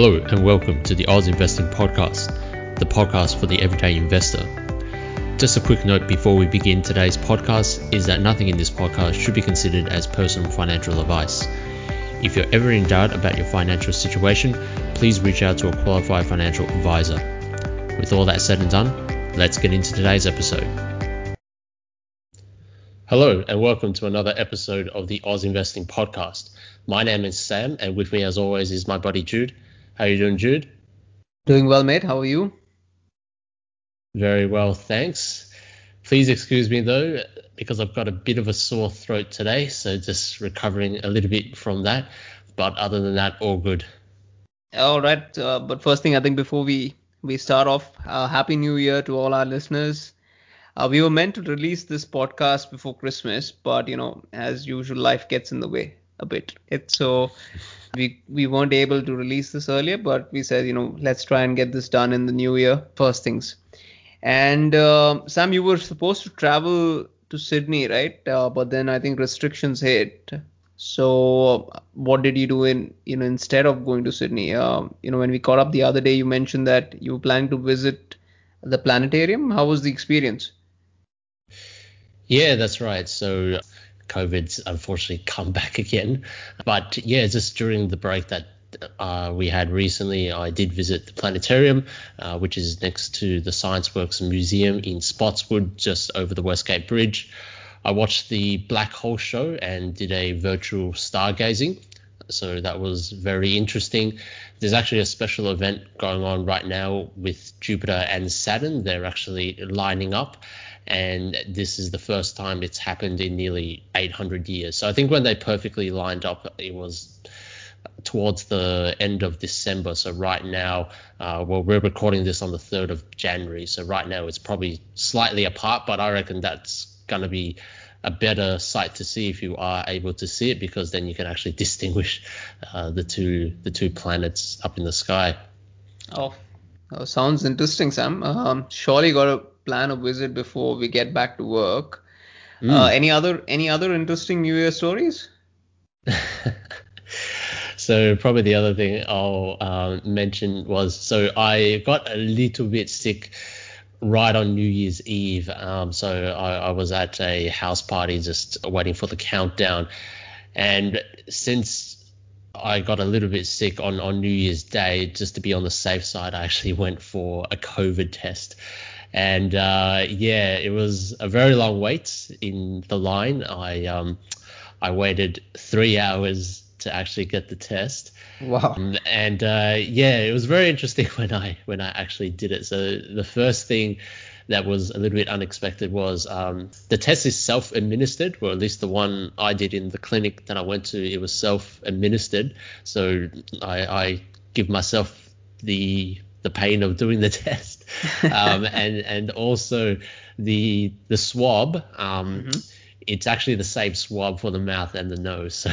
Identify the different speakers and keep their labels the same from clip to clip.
Speaker 1: Hello and welcome to the Oz Investing Podcast, the podcast for the everyday investor. Just a quick note before we begin today's podcast is that nothing in this podcast should be considered as personal financial advice. If you're ever in doubt about your financial situation, please reach out to a qualified financial advisor. With all that said and done, let's get into today's episode. Hello and welcome to another episode of the Oz Investing Podcast. My name is Sam, and with me, as always, is my buddy Jude. How are you doing, Jude?
Speaker 2: Doing well, mate. How are you?
Speaker 1: Very well, thanks. Please excuse me though, because I've got a bit of a sore throat today, so just recovering a little bit from that. But other than that, all good.
Speaker 2: All right. Uh, but first thing, I think before we we start off, uh, happy New Year to all our listeners. Uh, we were meant to release this podcast before Christmas, but you know, as usual, life gets in the way a bit. It's so we we weren't able to release this earlier, but we said you know let's try and get this done in the new year first things. And uh, Sam, you were supposed to travel to Sydney, right? Uh, but then I think restrictions hit. So what did you do in you know instead of going to Sydney? Um, you know when we caught up the other day, you mentioned that you were planning to visit the planetarium. How was the experience?
Speaker 1: Yeah, that's right. So COVID's unfortunately come back again. But yeah, just during the break that uh, we had recently, I did visit the planetarium, uh, which is next to the Science Works Museum in Spotswood, just over the Westgate Bridge. I watched the Black Hole Show and did a virtual stargazing. So that was very interesting. There's actually a special event going on right now with Jupiter and Saturn. They're actually lining up and this is the first time it's happened in nearly 800 years. So I think when they perfectly lined up, it was towards the end of December. So right now, uh, well, we're recording this on the 3rd of January. So right now it's probably slightly apart, but I reckon that's going to be a better sight to see if you are able to see it because then you can actually distinguish uh, the two the two planets up in the sky.
Speaker 2: Oh, oh sounds interesting, Sam. Um, surely got a plan a visit before we get back to work. Mm. Uh, any other any other interesting New Year stories?
Speaker 1: so probably the other thing I'll uh, mention was so I got a little bit sick right on New Year's Eve. Um, so I, I was at a house party just waiting for the countdown, and since I got a little bit sick on, on New Year's Day, just to be on the safe side, I actually went for a COVID test. And uh, yeah, it was a very long wait in the line. I um, I waited three hours to actually get the test.
Speaker 2: Wow. Um,
Speaker 1: and uh, yeah, it was very interesting when I when I actually did it. So the first thing that was a little bit unexpected was um, the test is self-administered, or at least the one I did in the clinic that I went to, it was self-administered. So I, I give myself the the pain of doing the test, um, and and also the the swab. Um, mm-hmm. It's actually the same swab for the mouth and the nose, so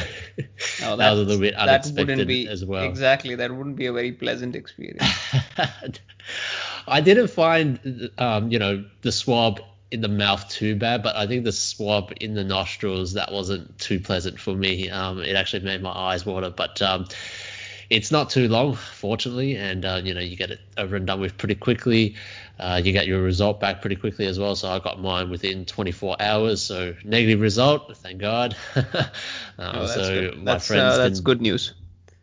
Speaker 1: oh, that was a little bit unexpected
Speaker 2: be,
Speaker 1: as well.
Speaker 2: Exactly, that wouldn't be a very pleasant experience.
Speaker 1: I didn't find, um, you know, the swab in the mouth too bad, but I think the swab in the nostrils that wasn't too pleasant for me. Um, it actually made my eyes water, but um, it's not too long, fortunately, and uh, you know you get it over and done with pretty quickly. Uh, you get your result back pretty quickly as well. So I got mine within 24 hours. So negative result, thank God.
Speaker 2: uh, oh, so good. my that's, friends uh, that's can, good news.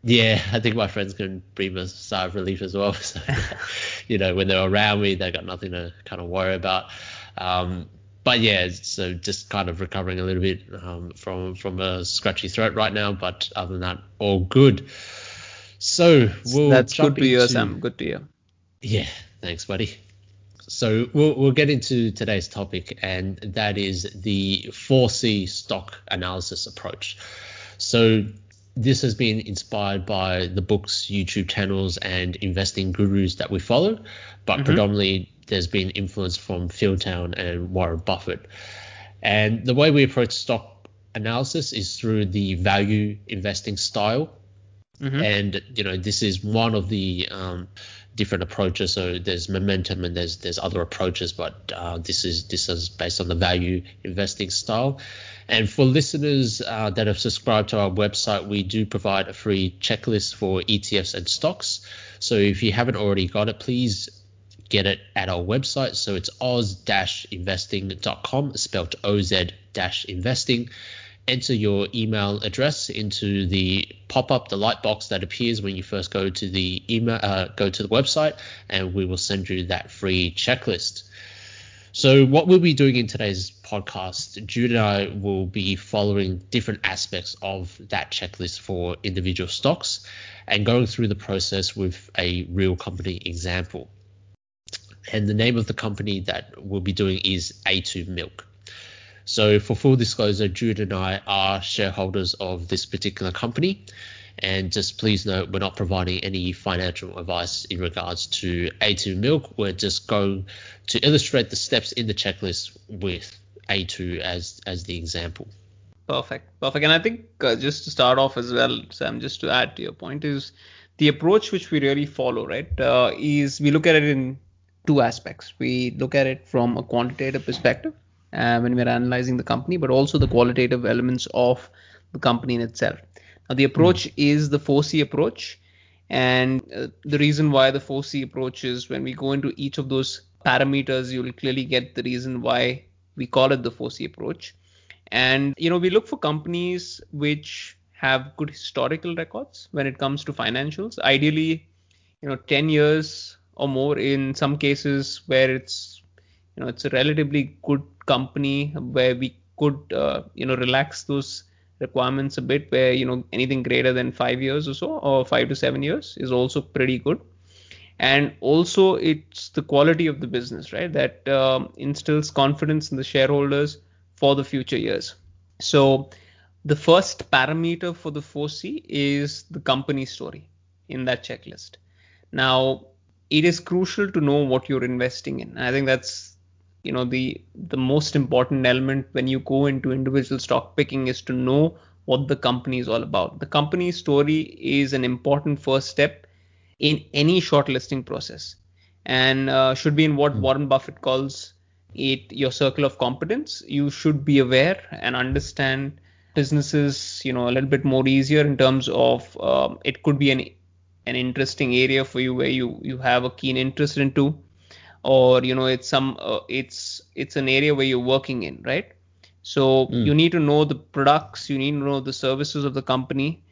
Speaker 1: Yeah, I think my friends can breathe a sigh of relief as well. So, you know, when they're around me, they got nothing to kind of worry about. Um, but yeah, so just kind of recovering a little bit um, from from a scratchy throat right now. But other than that, all good. So we'll
Speaker 2: that's good to hear, Sam. Good to hear.
Speaker 1: Yeah, thanks, buddy. So we'll we'll get into today's topic, and that is the 4C stock analysis approach. So this has been inspired by the books, YouTube channels, and investing gurus that we follow, but mm-hmm. predominantly there's been influence from Phil Town and Warren Buffett. And the way we approach stock analysis is through the value investing style Mm-hmm. And you know, this is one of the um, different approaches. So there's momentum and there's there's other approaches, but uh, this is this is based on the value investing style. And for listeners uh, that have subscribed to our website, we do provide a free checklist for ETFs and stocks. So if you haven't already got it, please get it at our website. So it's oz-investing.com, spelled oz-investing enter your email address into the pop-up, the light box that appears when you first go to the email, uh, go to the website, and we will send you that free checklist. So, what we'll be doing in today's podcast, Jude and I will be following different aspects of that checklist for individual stocks and going through the process with a real company example. And the name of the company that we'll be doing is A2 Milk. So, for full disclosure, Jude and I are shareholders of this particular company. And just please note, we're not providing any financial advice in regards to A2 Milk. We're just going to illustrate the steps in the checklist with A2 as as the example.
Speaker 2: Perfect, perfect. And I think uh, just to start off as well, Sam, just to add to your point, is the approach which we really follow, right? Uh, is we look at it in two aspects. We look at it from a quantitative perspective, uh, when we're analyzing the company, but also the qualitative elements of the company in itself. Now, the approach mm. is the 4C approach. And uh, the reason why the 4C approach is when we go into each of those parameters, you'll clearly get the reason why we call it the 4C approach. And, you know, we look for companies which have good historical records when it comes to financials. Ideally, you know, 10 years or more in some cases where it's, you know, it's a relatively good company where we could uh, you know relax those requirements a bit where you know anything greater than five years or so or five to seven years is also pretty good. And also it's the quality of the business right that um, instills confidence in the shareholders for the future years. So the first parameter for the 4c is the company story in that checklist. Now it is crucial to know what you're investing in. I think that's you know the the most important element when you go into individual stock picking is to know what the company is all about. The company story is an important first step in any shortlisting process. And uh, should be in what warren buffett calls it your circle of competence. You should be aware and understand businesses you know a little bit more easier in terms of um, it could be an an interesting area for you where you you have a keen interest into or you know it's some uh, it's it's an area where you're working in right? So mm. you need to know the products you need to know the services of the company.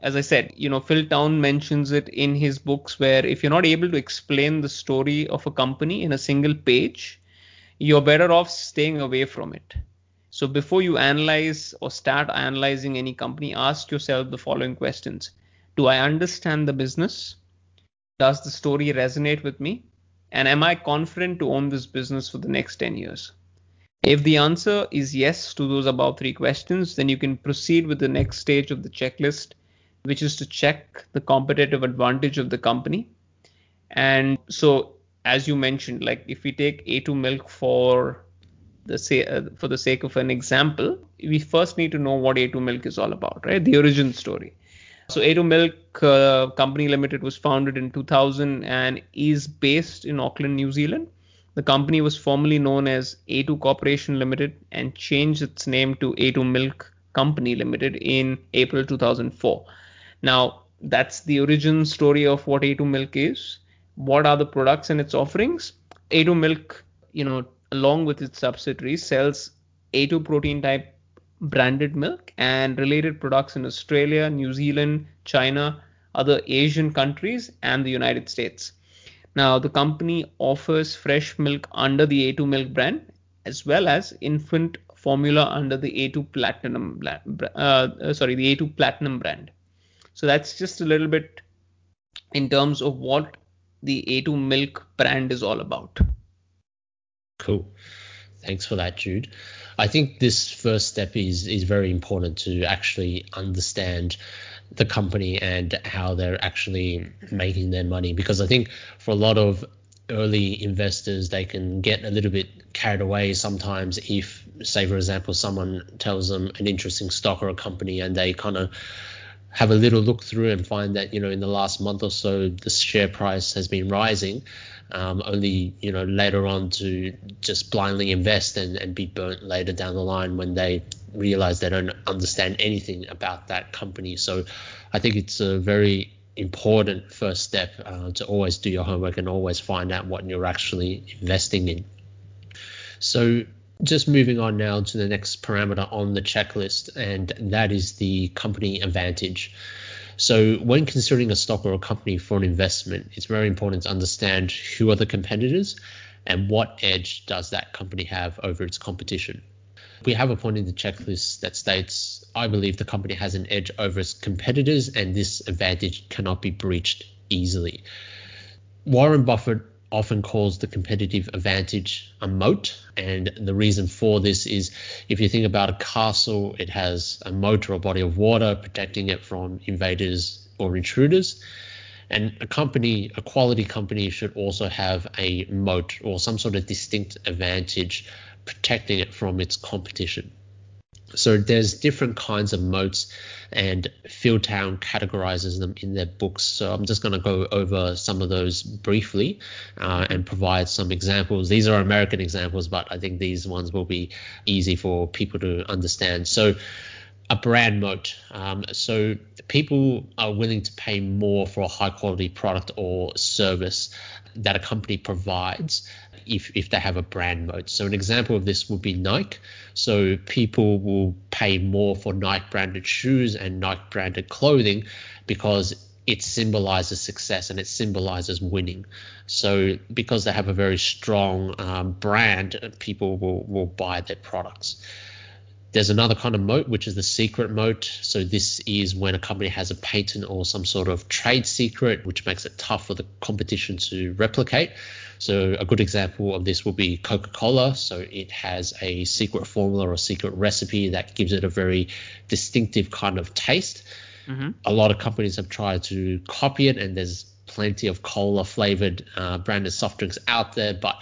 Speaker 2: As i said you know phil town mentions it in his books where if you're not able to explain the story of a company in a single page you're better off staying away from it. So before you analyze or start analyzing any company ask yourself the following questions. Do i understand the business? Does the story resonate with me and am I confident to own this business for the next 10 years? If the answer is yes to those above three questions, then you can proceed with the next stage of the checklist, which is to check the competitive advantage of the company. And so, as you mentioned, like if we take A2 Milk for the say, uh, for the sake of an example, we first need to know what A2 Milk is all about, right? The origin story. So A2 Milk uh, Company Limited was founded in 2000 and is based in Auckland, New Zealand. The company was formerly known as A2 Corporation Limited and changed its name to A2 Milk Company Limited in April 2004. Now, that's the origin story of what A2 Milk is. What are the products and its offerings? A2 Milk, you know, along with its subsidiaries, sells A2 protein type branded milk and related products in Australia, New Zealand, China, other Asian countries, and the United States. Now, the company offers fresh milk under the A2 Milk brand as well as infant formula under the A2 Platinum uh, sorry, the A2 Platinum brand. So that's just a little bit in terms of what the A2 Milk brand is all about.
Speaker 1: Cool. Thanks for that, Jude. I think this first step is is very important to actually understand the company and how they're actually making their money because I think for a lot of early investors they can get a little bit carried away sometimes if say for example someone tells them an interesting stock or a company and they kind of have a little look through and find that you know in the last month or so the share price has been rising um, only you know later on to just blindly invest and, and be burnt later down the line when they realize they don't understand anything about that company. So i think it's a very important first step uh, to always do your homework and always find out what you're actually investing in. So just moving on now to the next parameter on the checklist, and that is the company advantage. So, when considering a stock or a company for an investment, it's very important to understand who are the competitors and what edge does that company have over its competition. We have a point in the checklist that states, I believe the company has an edge over its competitors, and this advantage cannot be breached easily. Warren Buffett often calls the competitive advantage a moat. And the reason for this is if you think about a castle, it has a moat or a body of water protecting it from invaders or intruders. And a company, a quality company, should also have a moat or some sort of distinct advantage protecting it from its competition. So there's different kinds of moats, and Phil Town categorizes them in their books. So I'm just going to go over some of those briefly uh, and provide some examples. These are American examples, but I think these ones will be easy for people to understand. So a brand moat. Um, so people are willing to pay more for a high quality product or service that a company provides if, if they have a brand moat. So an example of this would be Nike. So people will pay more for Nike branded shoes and Nike branded clothing because it symbolizes success and it symbolizes winning. So because they have a very strong um, brand, people will, will buy their products. There's another kind of moat, which is the secret moat. So this is when a company has a patent or some sort of trade secret, which makes it tough for the competition to replicate. So a good example of this will be Coca-Cola. So it has a secret formula or secret recipe that gives it a very distinctive kind of taste. Mm-hmm. A lot of companies have tried to copy it, and there's plenty of cola flavored uh, branded soft drinks out there, but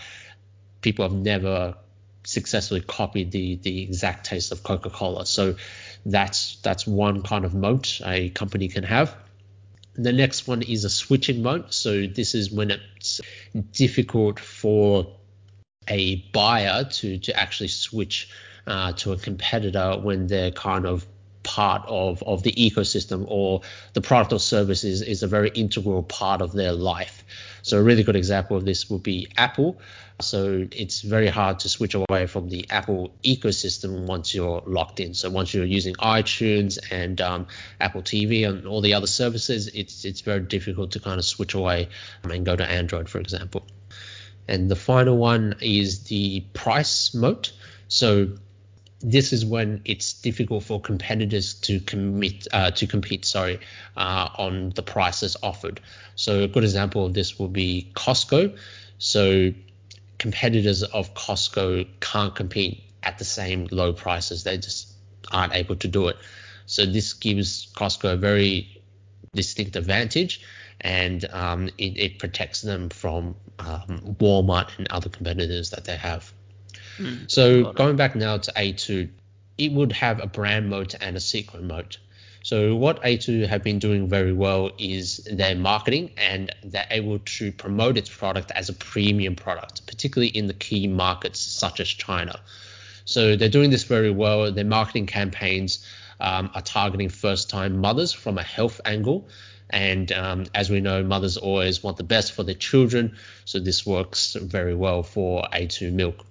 Speaker 1: people have never successfully copied the the exact taste of Coca-Cola. So that's that's one kind of moat a company can have. The next one is a switching moat. So this is when it's difficult for a buyer to to actually switch uh, to a competitor when they're kind of part of, of the ecosystem or the product or service is, is a very integral part of their life. So a really good example of this would be Apple. So it's very hard to switch away from the Apple ecosystem once you're locked in. So once you're using iTunes and um, Apple TV and all the other services, it's it's very difficult to kind of switch away and go to Android, for example. And the final one is the price moat. So this is when it's difficult for competitors to commit uh, to compete sorry uh, on the prices offered so a good example of this will be costco so competitors of Costco can't compete at the same low prices. They just aren't able to do it. So this gives Costco a very distinct advantage, and um, it, it, protects them from um, Walmart and other competitors that they have. Mm, so going back now to A2, it would have a brand moat and a secret moat. So what A2 have been doing very well is their marketing and they're able to promote its product as a premium product, particularly in the key markets such as China. So they're doing this very well. Their marketing campaigns um, are targeting first-time mothers from a health angle. And um, as we know, mothers always want the best for their children. So this works very well for A2 milk.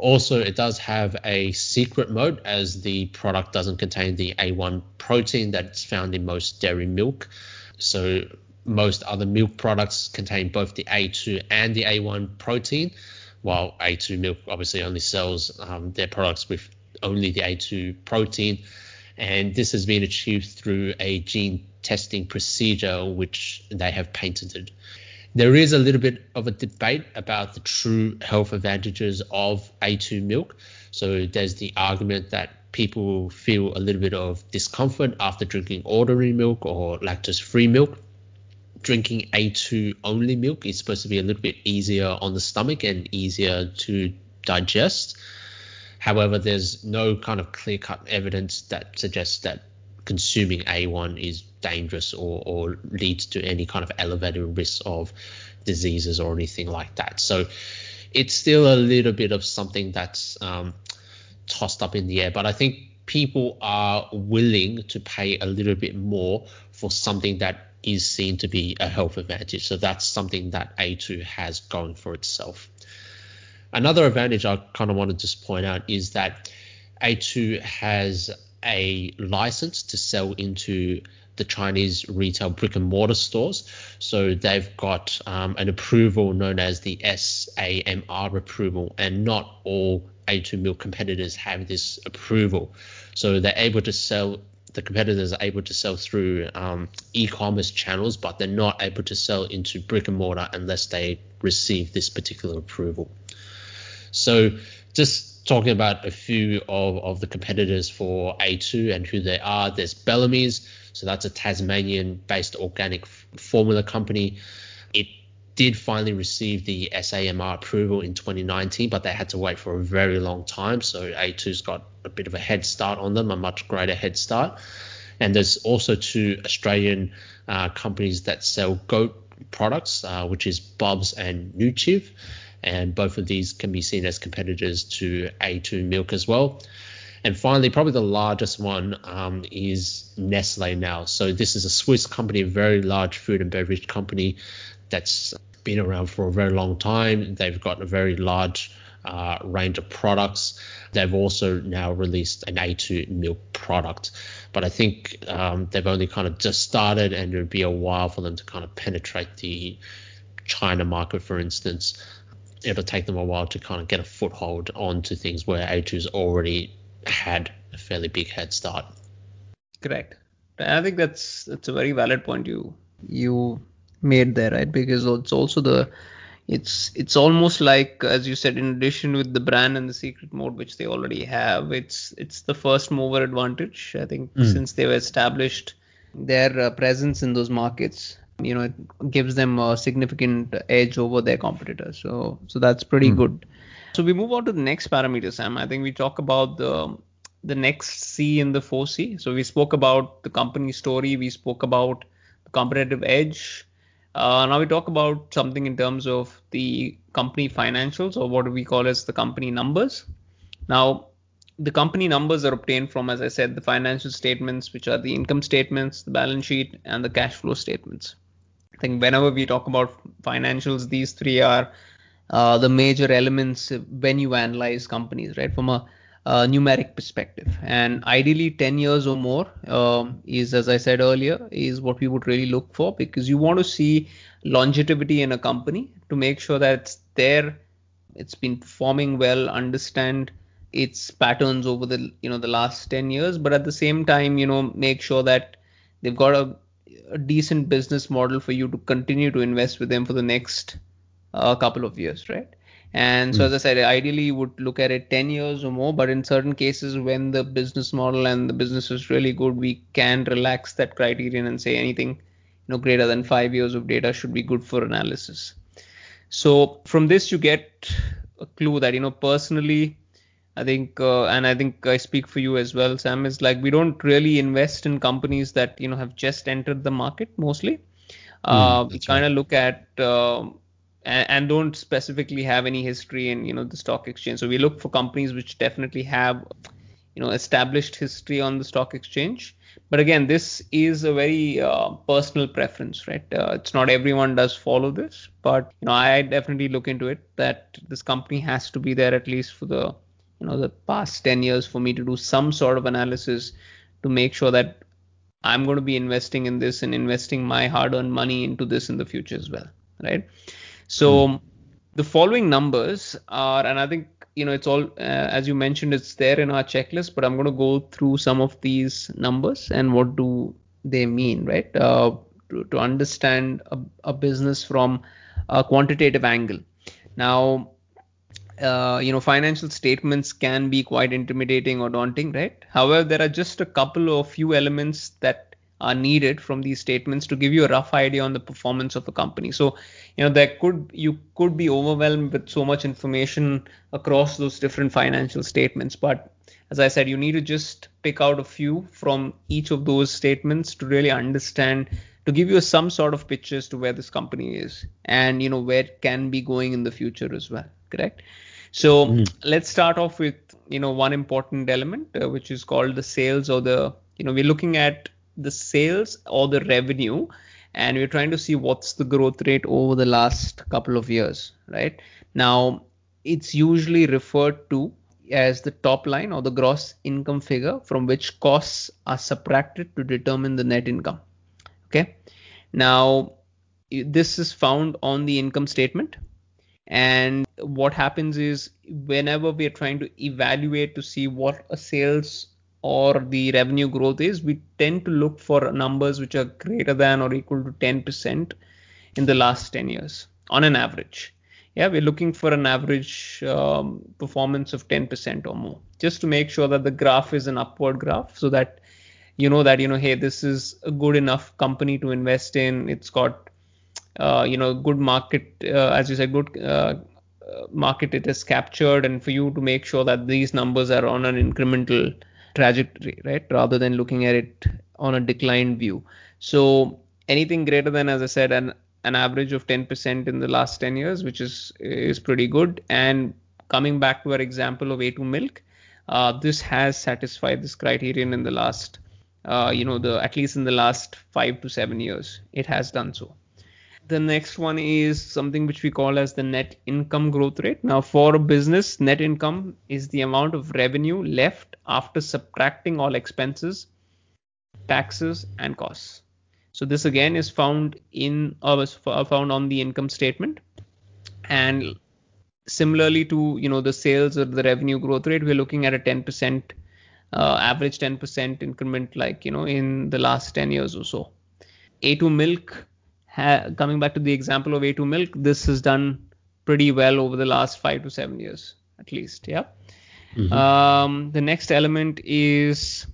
Speaker 1: Also, it does have a secret moat as the product doesn't contain the A1 protein that's found in most dairy milk. So, most other milk products contain both the A2 and the A1 protein, while A2 milk obviously only sells um, their products with only the A2 protein. And this has been achieved through a gene testing procedure which they have patented. There is a little bit of a debate about the true health advantages of A2 milk. So there's the argument that people feel a little bit of discomfort after drinking ordinary milk or lactose free milk. Drinking A2 only milk is supposed to be a little bit easier on the stomach and easier to digest. However, there's no kind of clear cut evidence that suggests that consuming A1 is dangerous or, or leads to any kind of elevated risk of diseases or anything like that. So it's still a little bit of something that's um, tossed up in the air. But I think people are willing to pay a little bit more for something that is seen to be a health advantage. So that's something that A2 has going for itself. Another advantage I kind of want to just point out is that A2 has a license to sell into the Chinese retail brick and mortar stores. So they've got um, an approval known as the SAMR approval, and not all A2 milk competitors have this approval. So they're able to sell. The competitors are able to sell through um, e-commerce channels, but they're not able to sell into brick and mortar unless they receive this particular approval. So just talking about a few of, of the competitors for A2 and who they are. There's Bellamy's, so that's a Tasmanian based organic f- formula company. It did finally receive the SAMR approval in 2019, but they had to wait for a very long time. So A2's got a bit of a head start on them, a much greater head start. And there's also two Australian uh, companies that sell goat products, uh, which is Bubs and Nuchev. And both of these can be seen as competitors to A2 Milk as well. And finally, probably the largest one um, is Nestle now. So this is a Swiss company, a very large food and beverage company that's been around for a very long time. They've got a very large uh, range of products. They've also now released an A2 milk product, but I think um, they've only kind of just started, and it would be a while for them to kind of penetrate the China market, for instance. It'll take them a while to kind of get a foothold onto things where A2's already had a fairly big head start.
Speaker 2: Correct. I think that's that's a very valid point you you made there, right? Because it's also the it's it's almost like as you said, in addition with the brand and the secret moat which they already have, it's it's the first mover advantage. I think mm. since they've established their uh, presence in those markets, you know, it gives them a significant edge over their competitors. So so that's pretty mm. good. So we move on to the next parameter, Sam. I think we talk about the the next C in the 4C. So we spoke about the company story, we spoke about the competitive edge. Uh, now we talk about something in terms of the company financials or what we call as the company numbers. Now the company numbers are obtained from, as I said, the financial statements, which are the income statements, the balance sheet, and the cash flow statements. I think whenever we talk about financials, these three are uh, the major elements when you analyze companies, right? From a, numeric perspective, and ideally 10 years or more um, is, as I said earlier, is what we would really look for because you want to see longevity in a company to make sure that it's there, it's been performing well, understand its patterns over the you know the last 10 years, but at the same time, you know, make sure that they've got a, a decent business model for you to continue to invest with them for the next a couple of years, right? And so, mm. as I said, ideally you would look at it 10 years or more, but in certain cases, when the business model and the business is really good, we can relax that criterion and say anything, you know, greater than five years of data should be good for analysis. So from this, you get a clue that, you know, personally, I think, uh, and I think I speak for you as well, Sam, is like we don't really invest in companies that, you know, have just entered the market mostly. Hmm, uh, we kind of right. look at, uh, and, and, don't specifically have any history in you know the stock exchange. So we look for companies which definitely have you know established history on the stock exchange. But again, this is a very uh, personal preference, right? Uh, it's not everyone does follow this, but you know I definitely look into it that this company has to be there at least for the you know the past 10 years for me to do some sort of analysis to make sure that I'm going to be investing in this and investing my hard-earned money into this in the future as well, right? So mm. the following numbers are, and I think you know it's all uh, as you mentioned, it's there in our checklist, but I'm going to go through some of these numbers and what do they mean, right? Uh, to, to understand a, a business from a quantitative angle. Now, uh, you know, financial statements can be quite intimidating or daunting, right? However, there are just a couple of few elements that are needed from these statements to give you a rough idea on the performance of a company. So, you know, there could you could be overwhelmed with so much information across those different financial statements, but as I said, you need to just pick out a few from each of those statements to really understand, to give you some sort of picture as to where this company is and, you know, where it can be going in the future as well. Correct? So mm. let's start off with, you know, one important element, uh, which is called the sales or the, you know, we're looking at the sales or the revenue and we're trying to see what's the growth rate over the last couple of years, right? Now, it's usually referred to as the top line or the gross income figure from which costs are subtracted to determine the net income. Okay. Now, this is found on the income statement. And what happens is whenever we are trying to evaluate to see what a sales or the revenue growth is, we tend to look for numbers which are greater than or equal to 10% in the last 10 years on an average yeah, we're looking for an average um, performance of 10% or more, just to make sure that the graph is an upward graph, so that you know that you know, hey, this is a good enough company to invest in. It's got you know good market, uh, as you said, good uh, market it is captured, and for you to make sure that these numbers are on an incremental trajectory, right, rather than looking at it on a decline view. So anything greater than, as I said, an an average of 10% in the last 10 years, which is is pretty good. And coming back to our example of A2 Milk, uh, this has satisfied this criterion in the last, uh, you know, the at least in the last five to seven years, it has done so. The next one is something which we call as the net income growth rate. Now, for a business, net income is the amount of revenue left after subtracting all expenses, taxes, and costs. So this again is found in uh, found on the income statement, and similarly to you know the sales or the revenue growth rate, we're looking at a 10% uh, average 10% increment, like you know in the last 10 years or so. A2 Milk, ha- coming back to the example of A2 Milk, this has done pretty well over the last five to seven years at least. Yeah. Mm-hmm. Um, the next element is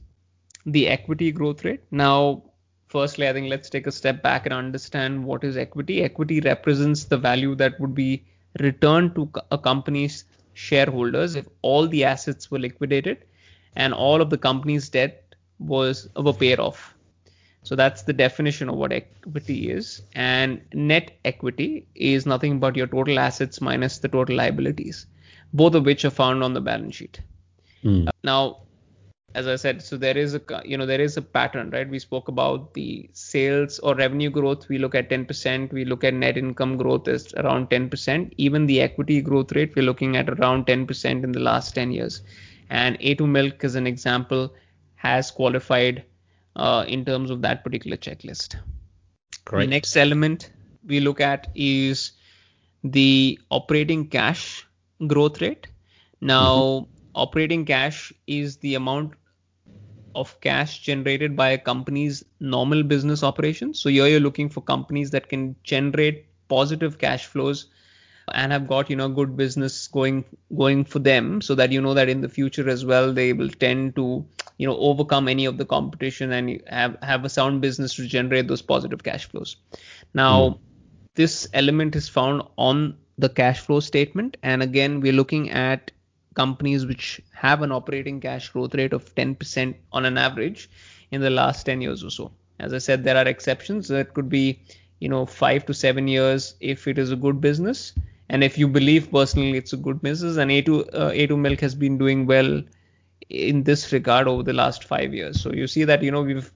Speaker 2: the equity growth rate. Now, firstly, I think let's take a step back and understand what is equity. Equity represents the value that would be returned to a company's shareholders if all the assets were liquidated and all of the company's debt was of a pair off. So that's the definition of what equity is. And net equity is nothing but your total assets minus the total liabilities, both of which are found on the balance sheet. Mm. Now, as I said, so there is a you know there is a pattern, right? We spoke about the sales or revenue growth. We look at 10%. We look at net income growth is around 10%. Even the equity growth rate, we're looking at around 10% in the last 10 years. And A2 Milk, as an example, has qualified uh, in terms of that particular checklist. Correct. The next element we look at is the operating cash growth rate. Now, mm-hmm. operating cash is the amount of cash generated by a company's normal business operations. So here you're looking for companies that can generate positive cash flows and have got you know good business going going for them so that you know that in the future as well they will tend to you know overcome any of the competition and have have a sound business to generate those positive cash flows now mm. this element is found on the cash flow statement and again we're looking at companies which have an operating cash growth rate of 10% on an average in the last 10 years or so. As I said, there are exceptions. That could be, you know, five to seven years if it is a good business, and if you believe personally it's a good business. And A2 uh, A2 Milk has been doing well in this regard over the last five years. So you see that you know we've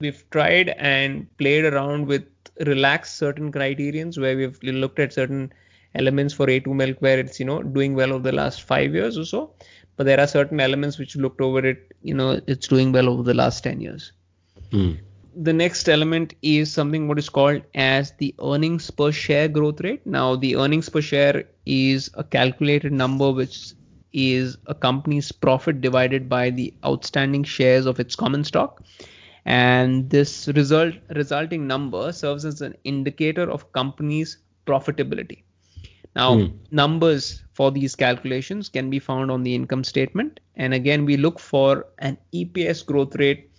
Speaker 2: we've tried and played around with relaxed certain criterions where we've looked at certain elements for A2 milk where it's you know doing well over the last five years or so, but there are certain elements which looked over it, you know, it's doing well over the last 10 years. Hmm. The next element is something what is called as the earnings per share growth rate. Now, the earnings per share is a calculated number which is a company's profit divided by the outstanding shares of its common stock and this result resulting number serves as an indicator of company's profitability now, mm. numbers for these calculations can be found on the income statement. And again, we look for an EPS growth rate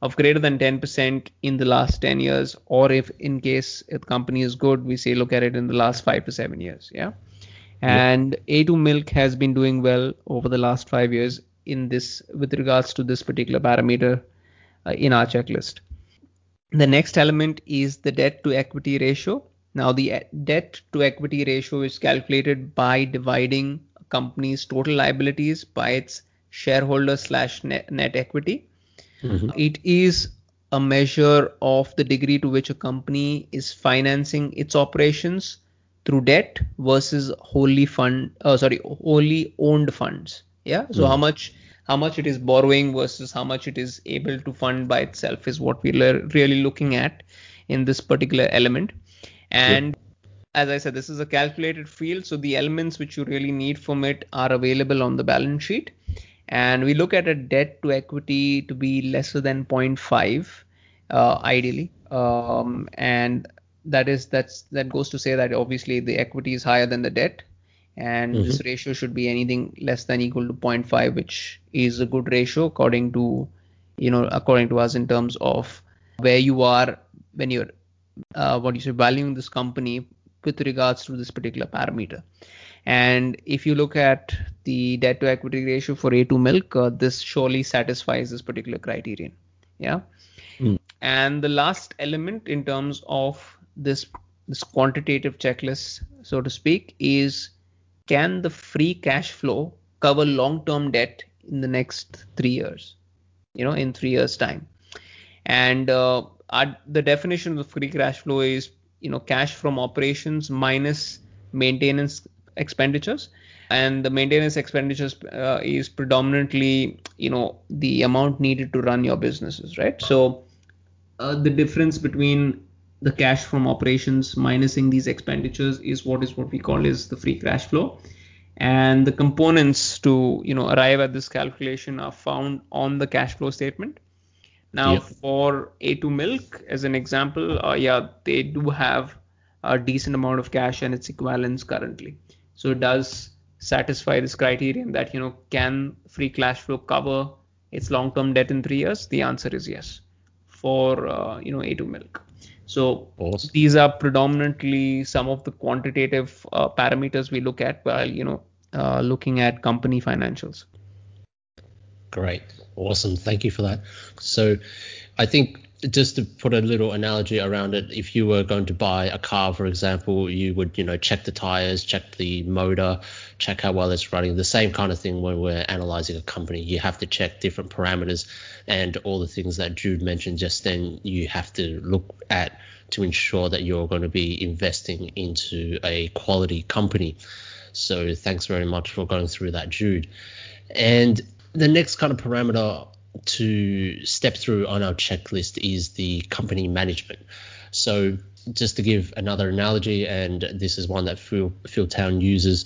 Speaker 2: of greater than 10% in the last 10 years, or if in case the company is good, we say look at it in the last five to seven years. Yeah. And A2 Milk has been doing well over the last five years. in this with regards to this particular parameter uh, in our checklist. The next element is the debt to equity ratio. Now, the uh, debt to equity ratio is calculated by dividing a company's total liabilities by its shareholder slash net, net equity. Mm-hmm. It is a measure of the degree to which a company is financing its operations through debt versus wholly fund, uh, sorry, wholly owned funds. Yeah. So mm. how much how much it is borrowing versus how much it is able to fund by itself is what we're really looking at in this particular element. And yep. as I said, this is a calculated field, so the elements which you really need from it are available on the balance sheet. And we look at a debt to equity to be lesser than 0.5, uh, ideally. Um, and that is that's that goes to say that obviously the equity is higher than the debt and mm-hmm. this ratio should be anything less than equal to 0.5 which is a good ratio according to you know according to us in terms of where you are when you're uh, what you say valuing this company with regards to this particular parameter and if you look at the debt to equity ratio for a2 milk uh, this surely satisfies this particular criterion yeah mm. and the last element in terms of this this quantitative checklist so to speak is can the free cash flow cover long term debt in the next three years? You know, in three years' time. And uh, our, the definition of free cash flow is, you know, cash from operations minus maintenance expenditures. And the maintenance expenditures uh, is predominantly, you know, the amount needed to run your businesses, right? So uh, the difference between the cash from operations minusing these expenditures is what is what we call is the free cash flow. And the components to you know arrive at this calculation are found on the cash flow statement. Now yep. for a2 milk as an example uh, yeah they do have a decent amount of cash and its equivalents currently. So it does satisfy this criterion that you know can free cash flow cover its long term debt in 3 years? The answer is yes. For uh, you know a2 milk so awesome. these are predominantly some of the quantitative uh, parameters we look at while you know uh, looking at company financials.
Speaker 1: Great, awesome, thank you for that. So I think just to put a little analogy around it, if you were going to buy a car, for example, you would, you know, check the tires, check the motor, check how well it's running. The same kind of thing when we're analyzing a company. You have to check different parameters and all the things that Jude mentioned just then. You have to look at to ensure that you're going to be investing into a quality company. So thanks very much for going through that, Jude. And the next kind of parameter to step through on our checklist is the company management. So, just to give another analogy, and this is one that Phil, Town uses,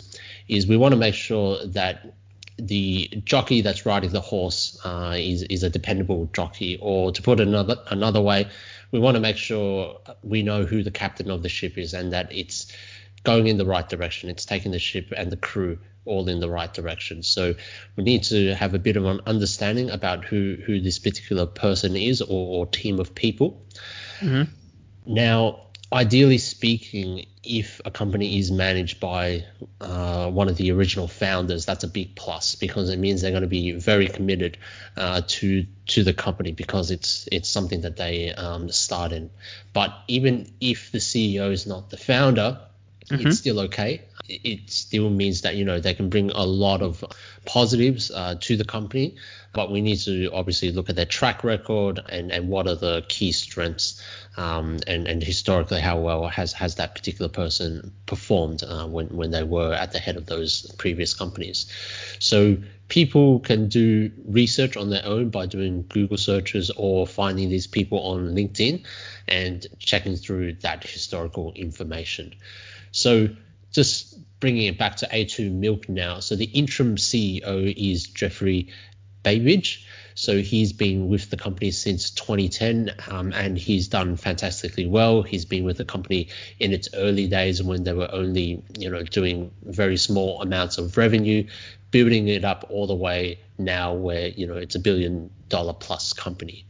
Speaker 1: is we want to make sure that the jockey that's riding the horse uh, is is a dependable jockey, or to put another another way, we want to make sure we know who the captain of the ship is and that it's going in the right direction. It's taking the ship and the crew all in the right direction. So we need to have a bit of an understanding about who who this particular person is or, or team of people. Mm-hmm. Now, ideally speaking, if a company is managed by uh, one of the original founders, that's a big plus because it means they're going to be very committed uh, to to the company because it's it's something that they um, start in. But even if the CEO is not the founder, mm-hmm. it's still okay. It still means that you know they can bring a lot of positives uh, to the company, but we need to obviously look at their track record and, and what are the key strengths um, and and historically how well has has that particular person performed uh, when when they were at the head of those previous companies. So people can do research on their own by doing Google searches or finding these people on LinkedIn and checking through that historical information. So just bringing it back to A2 Milk now. So the interim CEO is Geoffrey Babidge. So he's been with the company since 2010 um, and he's done fantastically well. He's been with the company in its early days when they were only, you know, doing very small amounts of revenue, building it up all the way now where, you know, it's a billion dollar plus company.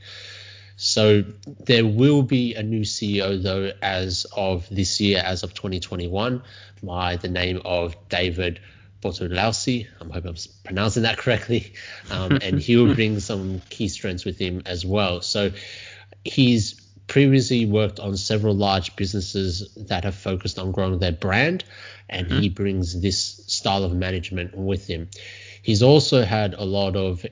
Speaker 1: So there will be a new CEO though as of this year, as of 2021, by the name of David Bortolussi. I'm hoping I'm pronouncing that correctly. Um, and he will bring some key strengths with him as well. So he's previously worked on several large businesses that have focused on growing their brand, and mm-hmm. he brings this style of management with him. He's also had a lot of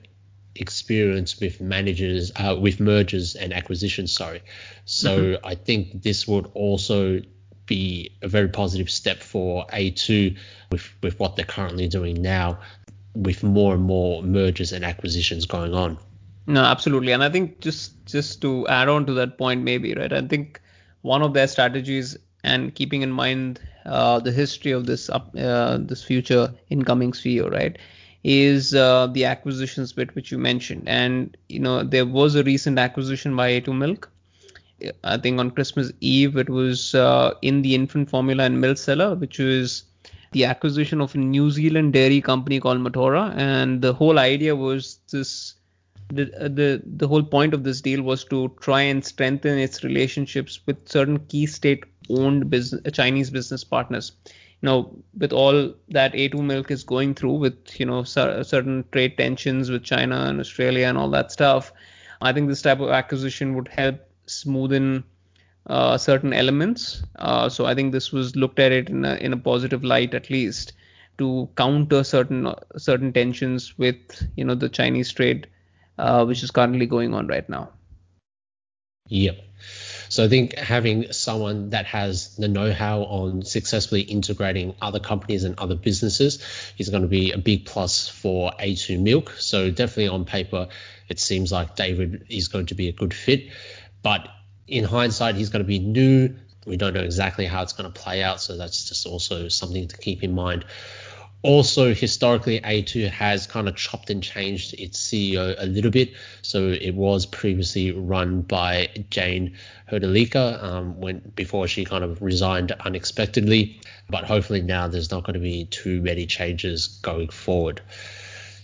Speaker 1: experience with managers, uh, with mergers and acquisitions. Sorry, so mm-hmm. I think this would also be a very positive step for A2 with, with what they're currently doing now, with more and more mergers and acquisitions going on.
Speaker 2: No, absolutely. And I think just just to add on to that point, maybe right. I think one of their strategies, and keeping in mind uh, the history of this up, uh, this future incoming CEO, right, is uh, the acquisitions bit which you mentioned. And you know there was a recent acquisition by A2 Milk I think on Christmas Eve it was uh, in the infant formula and milk seller, which was the acquisition of a New Zealand dairy company called Mataura, and the whole idea was this. The, the the whole point of this deal was to try and strengthen its relationships with certain key state-owned business Chinese business partners. Know, with all that A2 Milk is going through, with you know certain trade tensions with China and Australia and all that stuff, I think this type of acquisition would help smoothen uh, certain elements. Uh, so I think this was looked at it in a, in a positive light at least to counter certain certain tensions with you know the Chinese trade, uh, which is currently going on right now.
Speaker 1: Yep. So I think having someone that has the know-how on successfully integrating other companies and other businesses is going to be a big plus for A2 Milk. So definitely on paper, it seems like David is going to be a good fit. But in hindsight, he's going to be new. We don't know exactly how it's going to play out, so that's just also something to keep in mind. Also, historically, A2 has kind of chopped and changed its CEO a little bit. So it was previously run by Jane Hrdlicka um, when before she kind of resigned unexpectedly. But hopefully now there's not going to be too many changes going forward.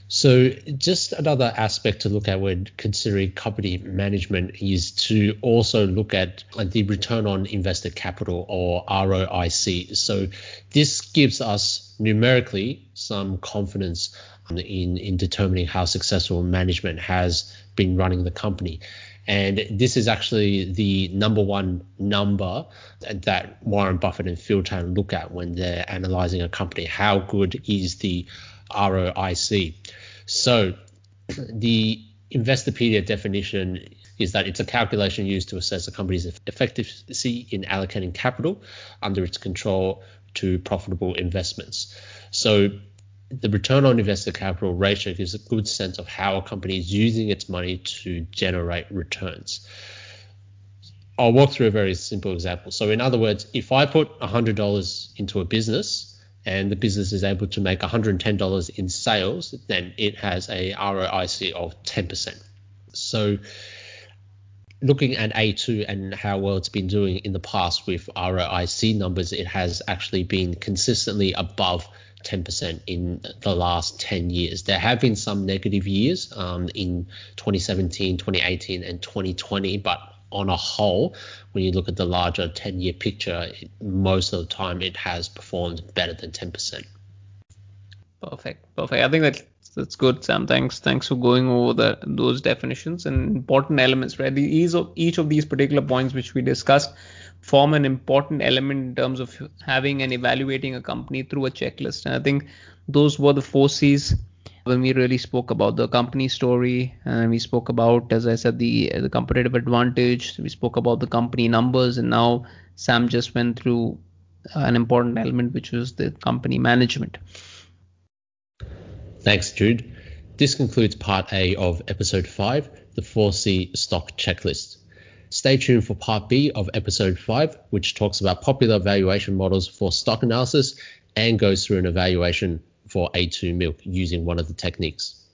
Speaker 1: So, just another aspect to look at when considering company management is to also look at the return on invested capital or ROIC. So, this gives us numerically some confidence um, in, in determining how successful management has been running the company. And this is actually the number one number that Warren Buffett and Phil Town look at when they're analyzing a company. How good is the ROIC? So the Investopedia definition is that it's a calculation used to assess a company's effectiveness in allocating capital under its control to profitable investments. So the return on invested capital ratio gives a good sense of how a company is using its money to generate returns. I'll walk through a very simple example. So, in other words, if I put $100 into a business and the business is able to make $110 in sales, then it has a ROIC of 10%. So looking at A2 and how well it's been doing in the past with ROIC numbers, it has actually been consistently above 10% in the last 10 years. There have been some negative years um, in 2017, 2018, and 2020, but on a whole, when you look at the larger 10 year picture, most of the time it has performed better than 10%.
Speaker 2: Perfect. Perfect. I think that that's good, Sam. Thanks. Thanks for going over the, those definitions and important elements, right? Of each of these particular points which we discussed form an important element in terms of having and evaluating a company through a checklist. And I think those were the four C's when we really spoke about the company story and we spoke about as i said the the competitive advantage we spoke about the company numbers and now sam just went through an important element which was the company management
Speaker 1: thanks jude this concludes part a of episode 5 the 4c stock checklist Stay tuned for part B of episode 5, which talks about popular valuation models for stock analysis and goes through an evaluation for A2 milk using one of the techniques.